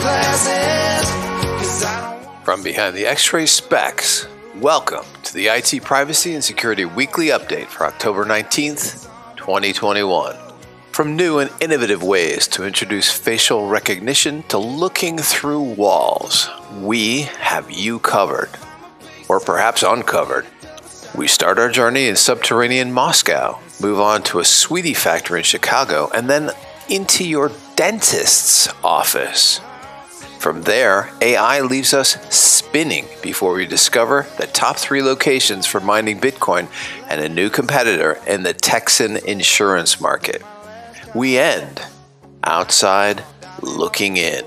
glasses. From behind the X ray specs, welcome to the IT Privacy and Security Weekly Update for October 19th, 2021. From new and innovative ways to introduce facial recognition to looking through walls, we have you covered. Or perhaps uncovered. We start our journey in subterranean Moscow, move on to a sweetie factory in Chicago, and then into your dentist's office. From there, AI leaves us spinning before we discover the top three locations for mining Bitcoin and a new competitor in the Texan insurance market. We end outside looking in.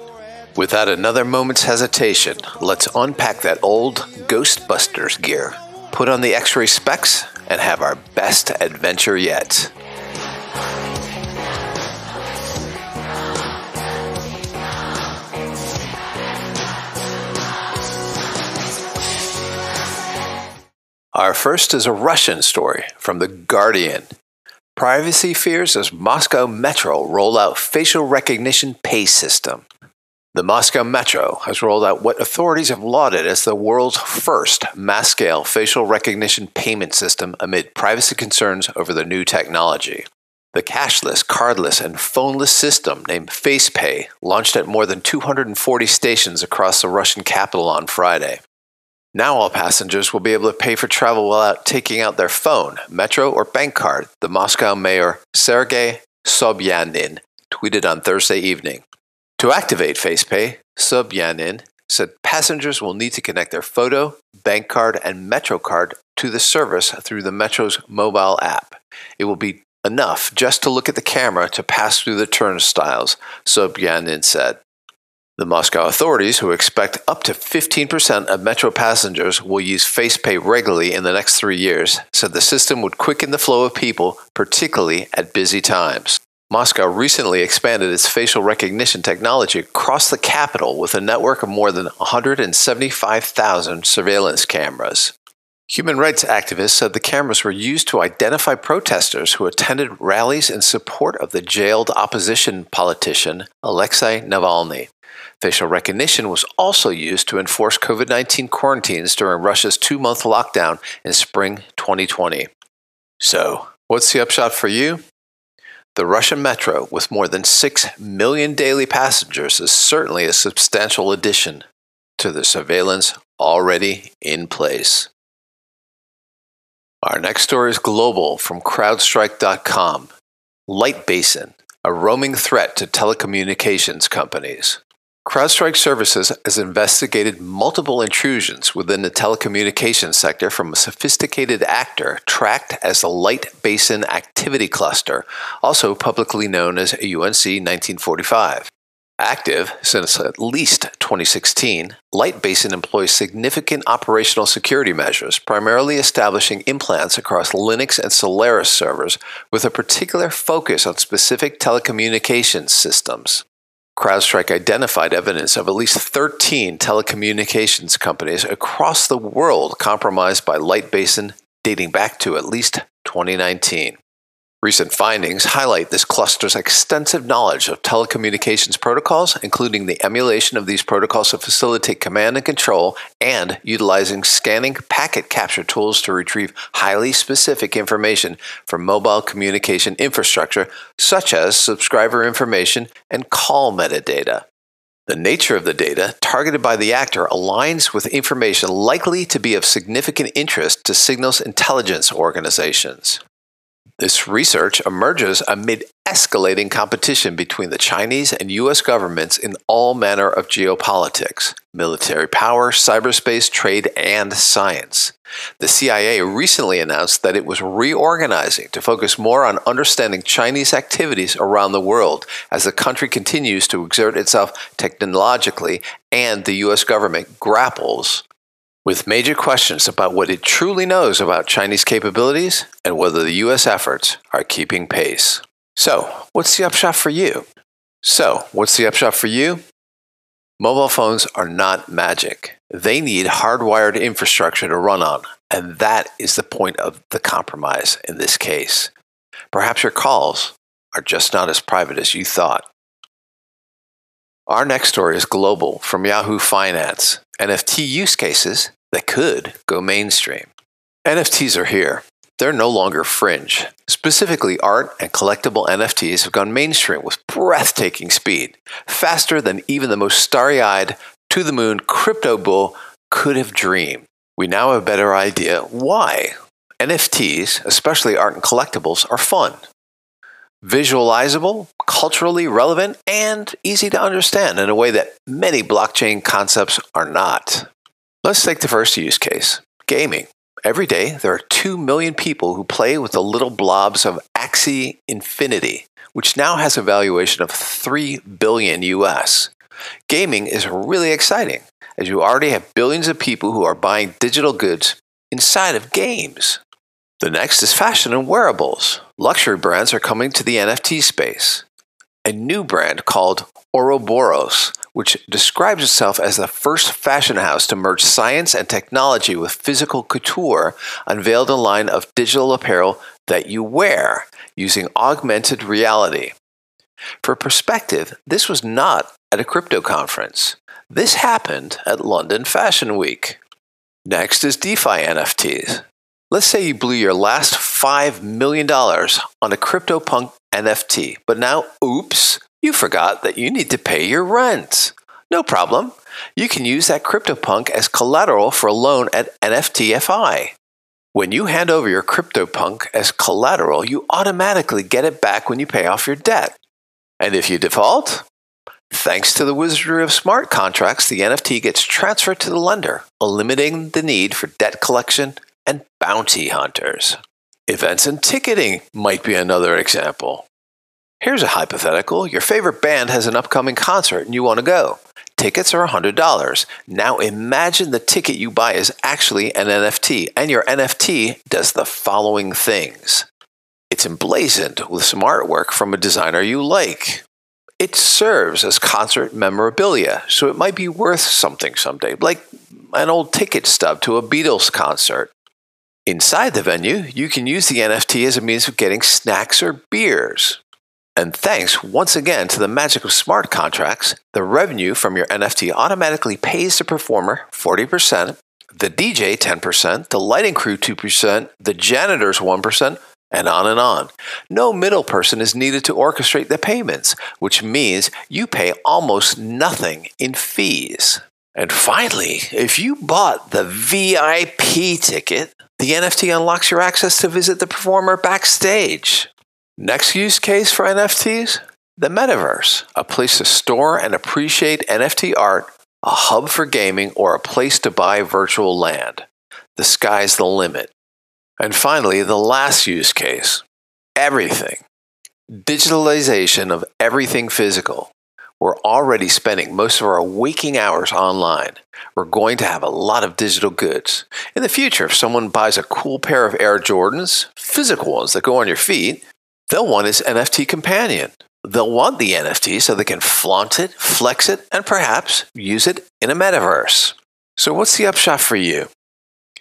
Without another moment's hesitation, let's unpack that old Ghostbusters gear, put on the X ray specs, and have our best adventure yet. Our first is a Russian story from The Guardian. Privacy fears as Moscow Metro roll out facial recognition pay system. The Moscow Metro has rolled out what authorities have lauded as the world's first mass scale facial recognition payment system amid privacy concerns over the new technology. The cashless, cardless, and phoneless system named FacePay launched at more than 240 stations across the Russian capital on Friday. Now all passengers will be able to pay for travel without taking out their phone, metro, or bank card, the Moscow mayor Sergei Sobyanin tweeted on Thursday evening. To activate FacePay, Sobyanin said passengers will need to connect their photo, bank card, and metro card to the service through the metro's mobile app. It will be enough just to look at the camera to pass through the turnstiles, Sobyanin said. The Moscow authorities, who expect up to 15% of metro passengers will use FacePay regularly in the next three years, said the system would quicken the flow of people, particularly at busy times. Moscow recently expanded its facial recognition technology across the capital with a network of more than 175,000 surveillance cameras. Human rights activists said the cameras were used to identify protesters who attended rallies in support of the jailed opposition politician Alexei Navalny. Facial recognition was also used to enforce COVID 19 quarantines during Russia's two month lockdown in spring 2020. So, what's the upshot for you? The Russian metro, with more than 6 million daily passengers, is certainly a substantial addition to the surveillance already in place. Our next story is global from CrowdStrike.com. Light Basin, a roaming threat to telecommunications companies. CrowdStrike Services has investigated multiple intrusions within the telecommunications sector from a sophisticated actor tracked as the Light Basin Activity Cluster, also publicly known as UNC 1945. Active since at least 2016, Light Basin employs significant operational security measures, primarily establishing implants across Linux and Solaris servers with a particular focus on specific telecommunications systems. CrowdStrike identified evidence of at least 13 telecommunications companies across the world compromised by Light Basin dating back to at least 2019. Recent findings highlight this cluster's extensive knowledge of telecommunications protocols, including the emulation of these protocols to facilitate command and control, and utilizing scanning packet capture tools to retrieve highly specific information from mobile communication infrastructure, such as subscriber information and call metadata. The nature of the data targeted by the actor aligns with information likely to be of significant interest to signals intelligence organizations. This research emerges amid escalating competition between the Chinese and U.S. governments in all manner of geopolitics, military power, cyberspace, trade, and science. The CIA recently announced that it was reorganizing to focus more on understanding Chinese activities around the world as the country continues to exert itself technologically and the U.S. government grapples with major questions about what it truly knows about Chinese capabilities and whether the U.S. efforts are keeping pace. So, what's the upshot for you? So, what's the upshot for you? Mobile phones are not magic. They need hardwired infrastructure to run on, and that is the point of the compromise in this case. Perhaps your calls are just not as private as you thought. Our next story is global from Yahoo Finance NFT use cases that could go mainstream. NFTs are here. They're no longer fringe. Specifically, art and collectible NFTs have gone mainstream with breathtaking speed, faster than even the most starry eyed, to the moon crypto bull could have dreamed. We now have a better idea why. NFTs, especially art and collectibles, are fun, visualizable, culturally relevant, and easy to understand in a way that many blockchain concepts are not. Let's take the first use case gaming. Every day, there are 2 million people who play with the little blobs of Axie Infinity, which now has a valuation of 3 billion US. Gaming is really exciting, as you already have billions of people who are buying digital goods inside of games. The next is fashion and wearables. Luxury brands are coming to the NFT space. A new brand called Ouroboros which describes itself as the first fashion house to merge science and technology with physical couture, unveiled a line of digital apparel that you wear using augmented reality. For perspective, this was not at a crypto conference. This happened at London Fashion Week. Next is DeFi NFTs. Let's say you blew your last $5 million on a CryptoPunk NFT, but now, oops, you forgot that you need to pay your rent. No problem. You can use that CryptoPunk as collateral for a loan at NFTFI. When you hand over your CryptoPunk as collateral, you automatically get it back when you pay off your debt. And if you default, thanks to the wizardry of smart contracts, the NFT gets transferred to the lender, eliminating the need for debt collection and bounty hunters. Events and ticketing might be another example. Here's a hypothetical. Your favorite band has an upcoming concert and you want to go. Tickets are $100. Now imagine the ticket you buy is actually an NFT, and your NFT does the following things it's emblazoned with some artwork from a designer you like. It serves as concert memorabilia, so it might be worth something someday, like an old ticket stub to a Beatles concert. Inside the venue, you can use the NFT as a means of getting snacks or beers. And thanks once again to the magic of smart contracts, the revenue from your NFT automatically pays the performer 40%, the DJ 10%, the lighting crew 2%, the janitors 1%, and on and on. No middle person is needed to orchestrate the payments, which means you pay almost nothing in fees. And finally, if you bought the VIP ticket, the NFT unlocks your access to visit the performer backstage. Next use case for NFTs the metaverse, a place to store and appreciate NFT art, a hub for gaming, or a place to buy virtual land. The sky's the limit. And finally, the last use case everything. Digitalization of everything physical. We're already spending most of our waking hours online. We're going to have a lot of digital goods. In the future, if someone buys a cool pair of Air Jordans, physical ones that go on your feet, They'll want his NFT companion. They'll want the NFT so they can flaunt it, flex it, and perhaps use it in a metaverse. So, what's the upshot for you?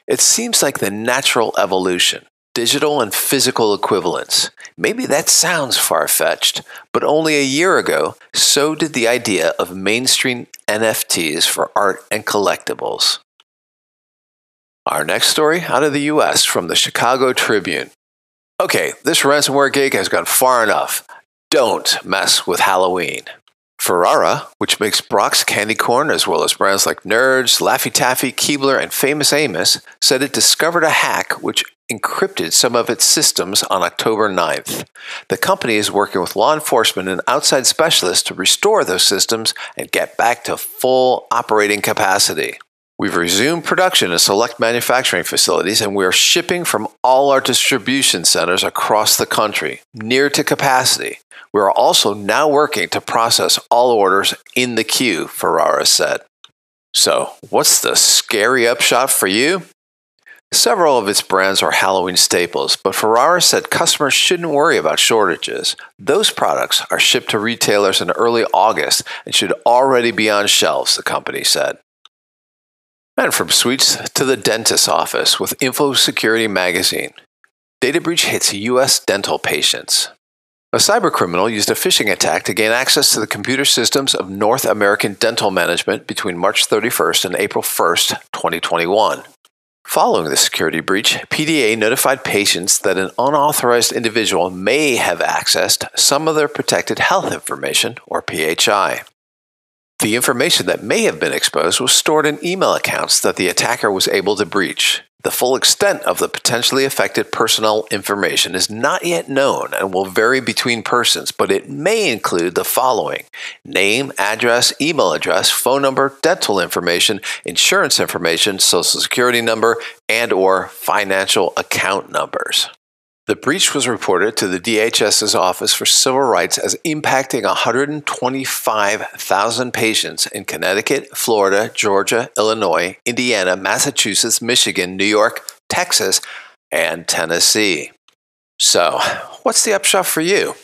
It seems like the natural evolution, digital and physical equivalence. Maybe that sounds far fetched, but only a year ago, so did the idea of mainstream NFTs for art and collectibles. Our next story out of the US from the Chicago Tribune. Okay, this ransomware gig has gone far enough. Don't mess with Halloween. Ferrara, which makes Brach's candy corn as well as brands like Nerds, Laffy Taffy, Keebler, and Famous Amos, said it discovered a hack which encrypted some of its systems on October 9th. The company is working with law enforcement and outside specialists to restore those systems and get back to full operating capacity. We've resumed production in select manufacturing facilities and we are shipping from all our distribution centers across the country, near to capacity. We are also now working to process all orders in the queue, Ferrara said. So, what's the scary upshot for you? Several of its brands are Halloween staples, but Ferrara said customers shouldn't worry about shortages. Those products are shipped to retailers in early August and should already be on shelves, the company said. And from sweets to the dentist's office with Info Security Magazine. Data breach hits U.S. dental patients. A cybercriminal used a phishing attack to gain access to the computer systems of North American Dental Management between March 31st and April 1st, 2021. Following the security breach, PDA notified patients that an unauthorized individual may have accessed some of their protected health information, or PHI. The information that may have been exposed was stored in email accounts that the attacker was able to breach. The full extent of the potentially affected personal information is not yet known and will vary between persons, but it may include the following name, address, email address, phone number, dental information, insurance information, social security number, and or financial account numbers. The breach was reported to the DHS's Office for Civil Rights as impacting 125,000 patients in Connecticut, Florida, Georgia, Illinois, Indiana, Massachusetts, Michigan, New York, Texas, and Tennessee. So, what's the upshot for you?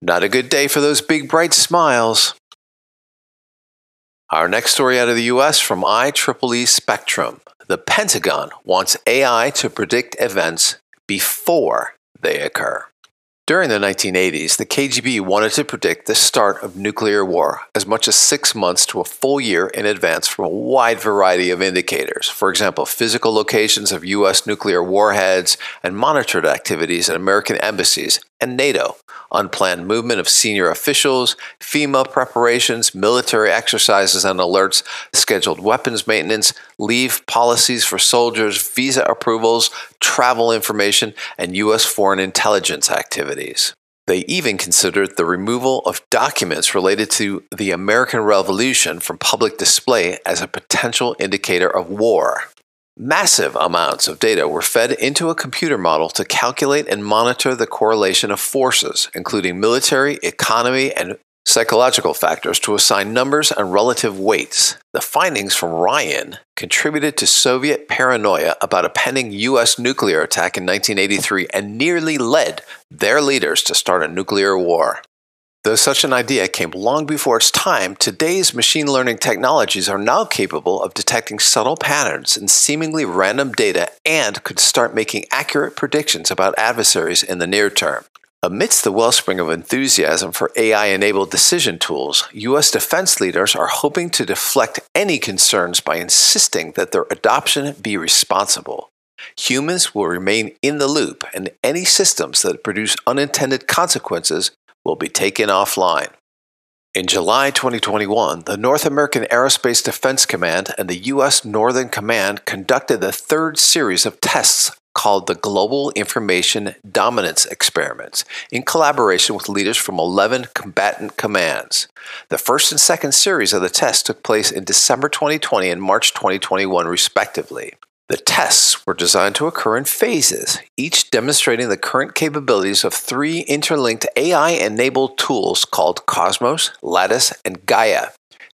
Not a good day for those big bright smiles. Our next story out of the US from IEEE Spectrum. The Pentagon wants AI to predict events before they occur. During the 1980s, the KGB wanted to predict the start of nuclear war as much as six months to a full year in advance from a wide variety of indicators. For example, physical locations of U.S. nuclear warheads and monitored activities at American embassies and NATO, unplanned movement of senior officials, FEMA preparations, military exercises and alerts, scheduled weapons maintenance, leave policies for soldiers, visa approvals, travel information, and U.S. foreign intelligence activities. They even considered the removal of documents related to the American Revolution from public display as a potential indicator of war. Massive amounts of data were fed into a computer model to calculate and monitor the correlation of forces, including military, economy, and psychological factors to assign numbers and relative weights. The findings from Ryan contributed to Soviet paranoia about a pending U.S. nuclear attack in 1983 and nearly led their leaders to start a nuclear war. Though such an idea came long before its time, today's machine learning technologies are now capable of detecting subtle patterns in seemingly random data and could start making accurate predictions about adversaries in the near term. Amidst the wellspring of enthusiasm for AI enabled decision tools, U.S. defense leaders are hoping to deflect any concerns by insisting that their adoption be responsible. Humans will remain in the loop, and any systems that produce unintended consequences will be taken offline. In July 2021, the North American Aerospace Defense Command and the U.S. Northern Command conducted the third series of tests called the Global Information Dominance Experiments in collaboration with leaders from 11 combatant commands. The first and second series of the tests took place in December 2020 and March 2021, respectively. The tests were designed to occur in phases, each demonstrating the current capabilities of three interlinked AI enabled tools called Cosmos, Lattice, and Gaia.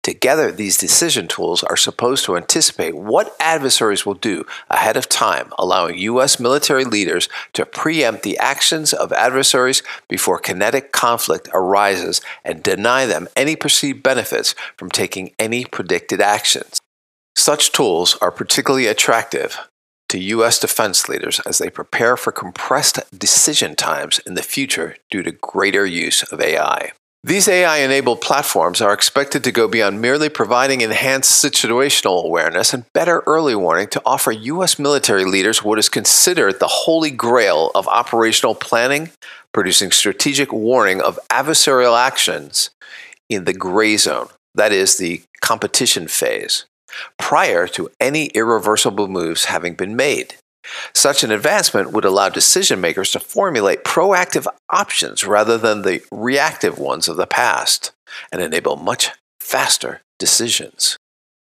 Together, these decision tools are supposed to anticipate what adversaries will do ahead of time, allowing U.S. military leaders to preempt the actions of adversaries before kinetic conflict arises and deny them any perceived benefits from taking any predicted actions. Such tools are particularly attractive to U.S. defense leaders as they prepare for compressed decision times in the future due to greater use of AI. These AI enabled platforms are expected to go beyond merely providing enhanced situational awareness and better early warning to offer U.S. military leaders what is considered the holy grail of operational planning, producing strategic warning of adversarial actions in the gray zone, that is, the competition phase prior to any irreversible moves having been made. Such an advancement would allow decision makers to formulate proactive options rather than the reactive ones of the past and enable much faster decisions.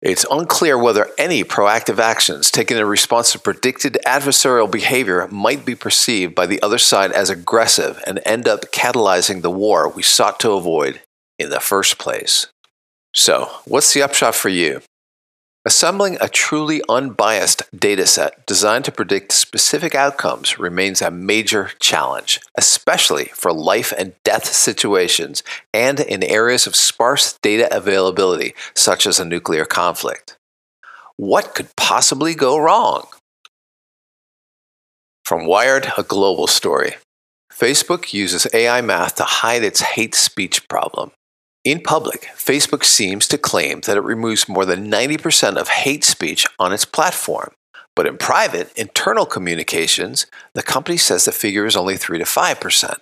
It's unclear whether any proactive actions taken in response to predicted adversarial behavior might be perceived by the other side as aggressive and end up catalyzing the war we sought to avoid in the first place. So, what's the upshot for you? Assembling a truly unbiased dataset designed to predict specific outcomes remains a major challenge, especially for life and death situations and in areas of sparse data availability, such as a nuclear conflict. What could possibly go wrong? From Wired, a global story. Facebook uses AI math to hide its hate speech problem. In public, Facebook seems to claim that it removes more than 90% of hate speech on its platform. But in private, internal communications, the company says the figure is only 3 to 5%.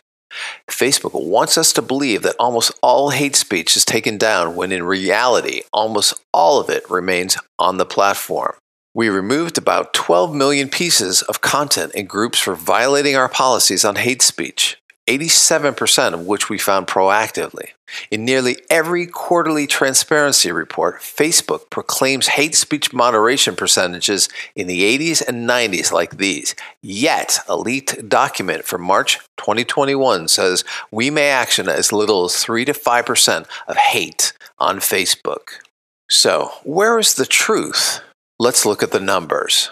Facebook wants us to believe that almost all hate speech is taken down when in reality, almost all of it remains on the platform. We removed about 12 million pieces of content in groups for violating our policies on hate speech. 87% of which we found proactively. In nearly every quarterly transparency report, Facebook proclaims hate speech moderation percentages in the 80s and 90s like these. Yet, a leaked document from March 2021 says we may action as little as 3 to 5% of hate on Facebook. So, where is the truth? Let's look at the numbers.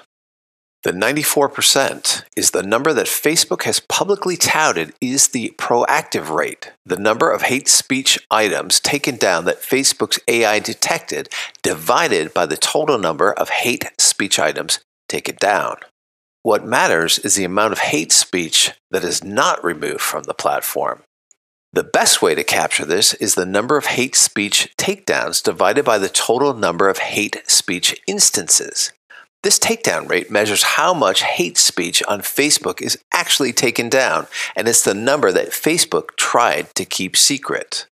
The 94% is the number that Facebook has publicly touted is the proactive rate, the number of hate speech items taken down that Facebook's AI detected, divided by the total number of hate speech items taken down. What matters is the amount of hate speech that is not removed from the platform. The best way to capture this is the number of hate speech takedowns divided by the total number of hate speech instances. This takedown rate measures how much hate speech on Facebook is actually taken down, and it's the number that Facebook tried to keep secret.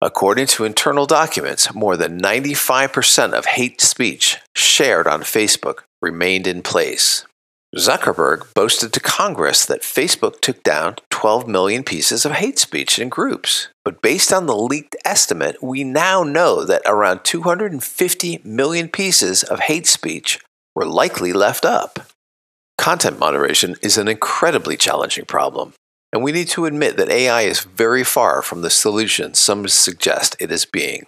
According to internal documents, more than 95% of hate speech shared on Facebook remained in place. Zuckerberg boasted to Congress that Facebook took down 12 million pieces of hate speech in groups. But based on the leaked estimate, we now know that around 250 million pieces of hate speech were likely left up. Content moderation is an incredibly challenging problem, and we need to admit that AI is very far from the solution some suggest it is being.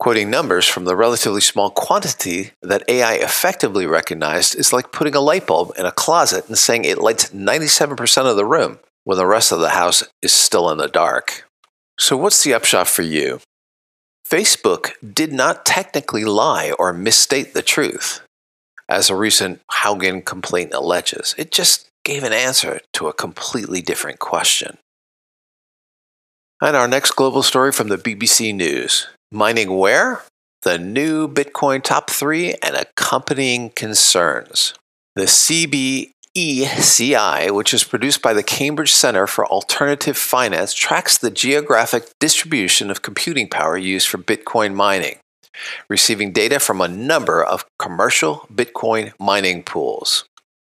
Quoting numbers from the relatively small quantity that AI effectively recognized is like putting a light bulb in a closet and saying it lights 97% of the room when the rest of the house is still in the dark. So, what's the upshot for you? Facebook did not technically lie or misstate the truth as a recent Haugen complaint alleges. It just gave an answer to a completely different question. And our next global story from the BBC News Mining where? The new Bitcoin top three and accompanying concerns. The CBECI, which is produced by the Cambridge Center for Alternative Finance, tracks the geographic distribution of computing power used for Bitcoin mining receiving data from a number of commercial Bitcoin mining pools.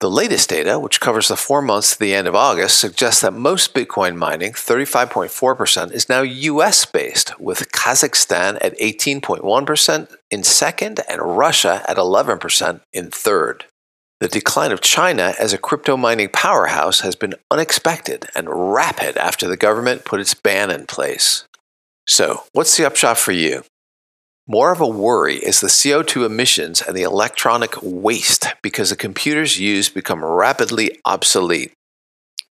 The latest data, which covers the four months to the end of August, suggests that most Bitcoin mining, 35.4%, is now US based, with Kazakhstan at 18.1% in second and Russia at 11% in third. The decline of China as a crypto mining powerhouse has been unexpected and rapid after the government put its ban in place. So, what's the upshot for you? More of a worry is the CO2 emissions and the electronic waste because the computers used become rapidly obsolete.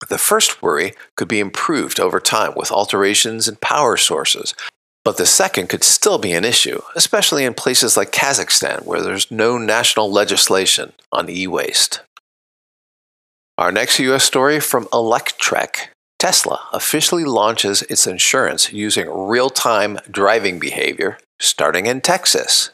The first worry could be improved over time with alterations in power sources, but the second could still be an issue, especially in places like Kazakhstan where there's no national legislation on e waste. Our next US story from Electrek. Tesla officially launches its insurance using real time driving behavior starting in Texas.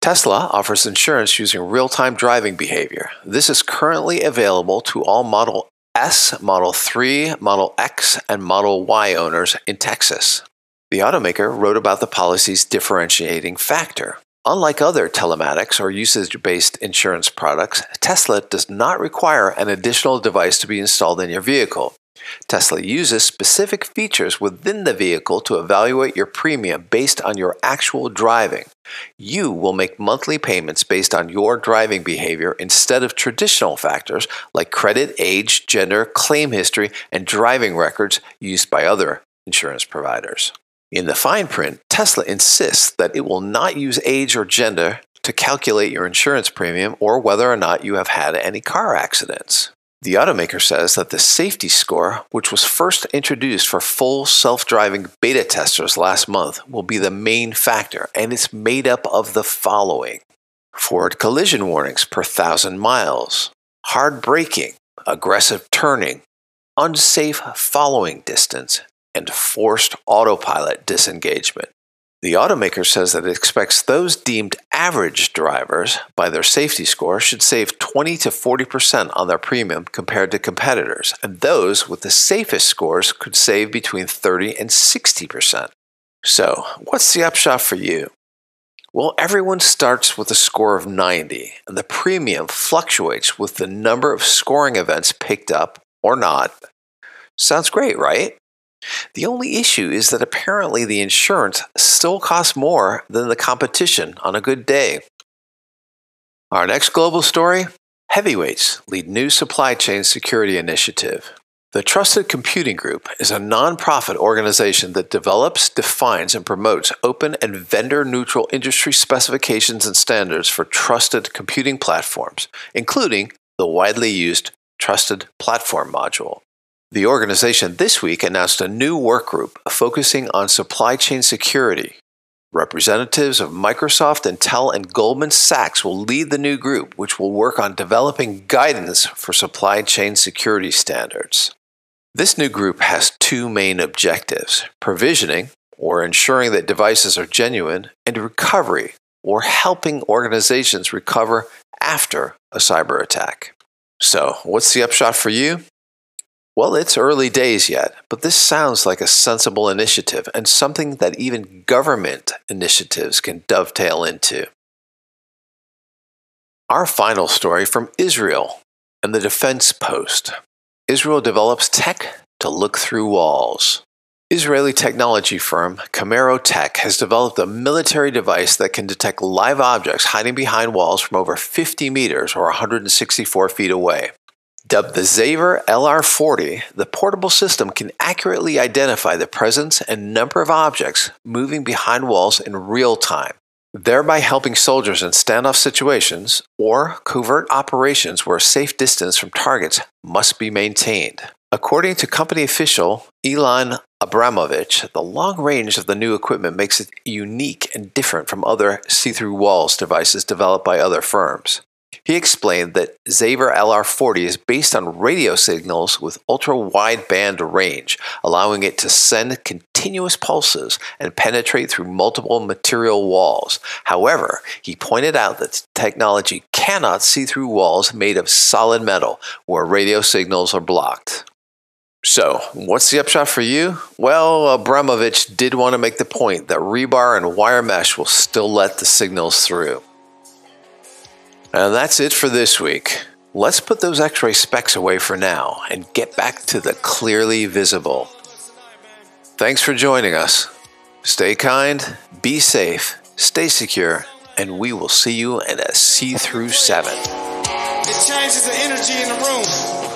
Tesla offers insurance using real time driving behavior. This is currently available to all Model S, Model 3, Model X, and Model Y owners in Texas. The automaker wrote about the policy's differentiating factor. Unlike other telematics or usage based insurance products, Tesla does not require an additional device to be installed in your vehicle. Tesla uses specific features within the vehicle to evaluate your premium based on your actual driving. You will make monthly payments based on your driving behavior instead of traditional factors like credit, age, gender, claim history, and driving records used by other insurance providers. In the fine print, Tesla insists that it will not use age or gender to calculate your insurance premium or whether or not you have had any car accidents. The automaker says that the safety score, which was first introduced for full self driving beta testers last month, will be the main factor, and it's made up of the following forward collision warnings per thousand miles, hard braking, aggressive turning, unsafe following distance, and forced autopilot disengagement. The automaker says that it expects those deemed average drivers by their safety score should save 20 to 40% on their premium compared to competitors, and those with the safest scores could save between 30 and 60%. So, what's the upshot for you? Well, everyone starts with a score of 90, and the premium fluctuates with the number of scoring events picked up or not. Sounds great, right? The only issue is that apparently the insurance still costs more than the competition on a good day. Our next global story Heavyweights lead new supply chain security initiative. The Trusted Computing Group is a nonprofit organization that develops, defines, and promotes open and vendor neutral industry specifications and standards for trusted computing platforms, including the widely used Trusted Platform Module. The organization this week announced a new workgroup focusing on supply chain security. Representatives of Microsoft, Intel, and Goldman Sachs will lead the new group, which will work on developing guidance for supply chain security standards. This new group has two main objectives provisioning, or ensuring that devices are genuine, and recovery, or helping organizations recover after a cyber attack. So, what's the upshot for you? Well, it's early days yet, but this sounds like a sensible initiative and something that even government initiatives can dovetail into. Our final story from Israel and the Defense Post. Israel develops tech to look through walls. Israeli technology firm Camero Tech has developed a military device that can detect live objects hiding behind walls from over 50 meters or 164 feet away. Dubbed the Xaver LR40, the portable system can accurately identify the presence and number of objects moving behind walls in real time, thereby helping soldiers in standoff situations or covert operations where a safe distance from targets must be maintained. According to company official Elon Abramovich, the long range of the new equipment makes it unique and different from other see through walls devices developed by other firms. He explained that Xaver LR40 is based on radio signals with ultra wide band range, allowing it to send continuous pulses and penetrate through multiple material walls. However, he pointed out that the technology cannot see through walls made of solid metal where radio signals are blocked. So, what's the upshot for you? Well, Abramovich did want to make the point that rebar and wire mesh will still let the signals through. And that's it for this week. Let's put those x ray specs away for now and get back to the clearly visible. Thanks for joining us. Stay kind, be safe, stay secure, and we will see you in a see through 7. It changes the energy in the room.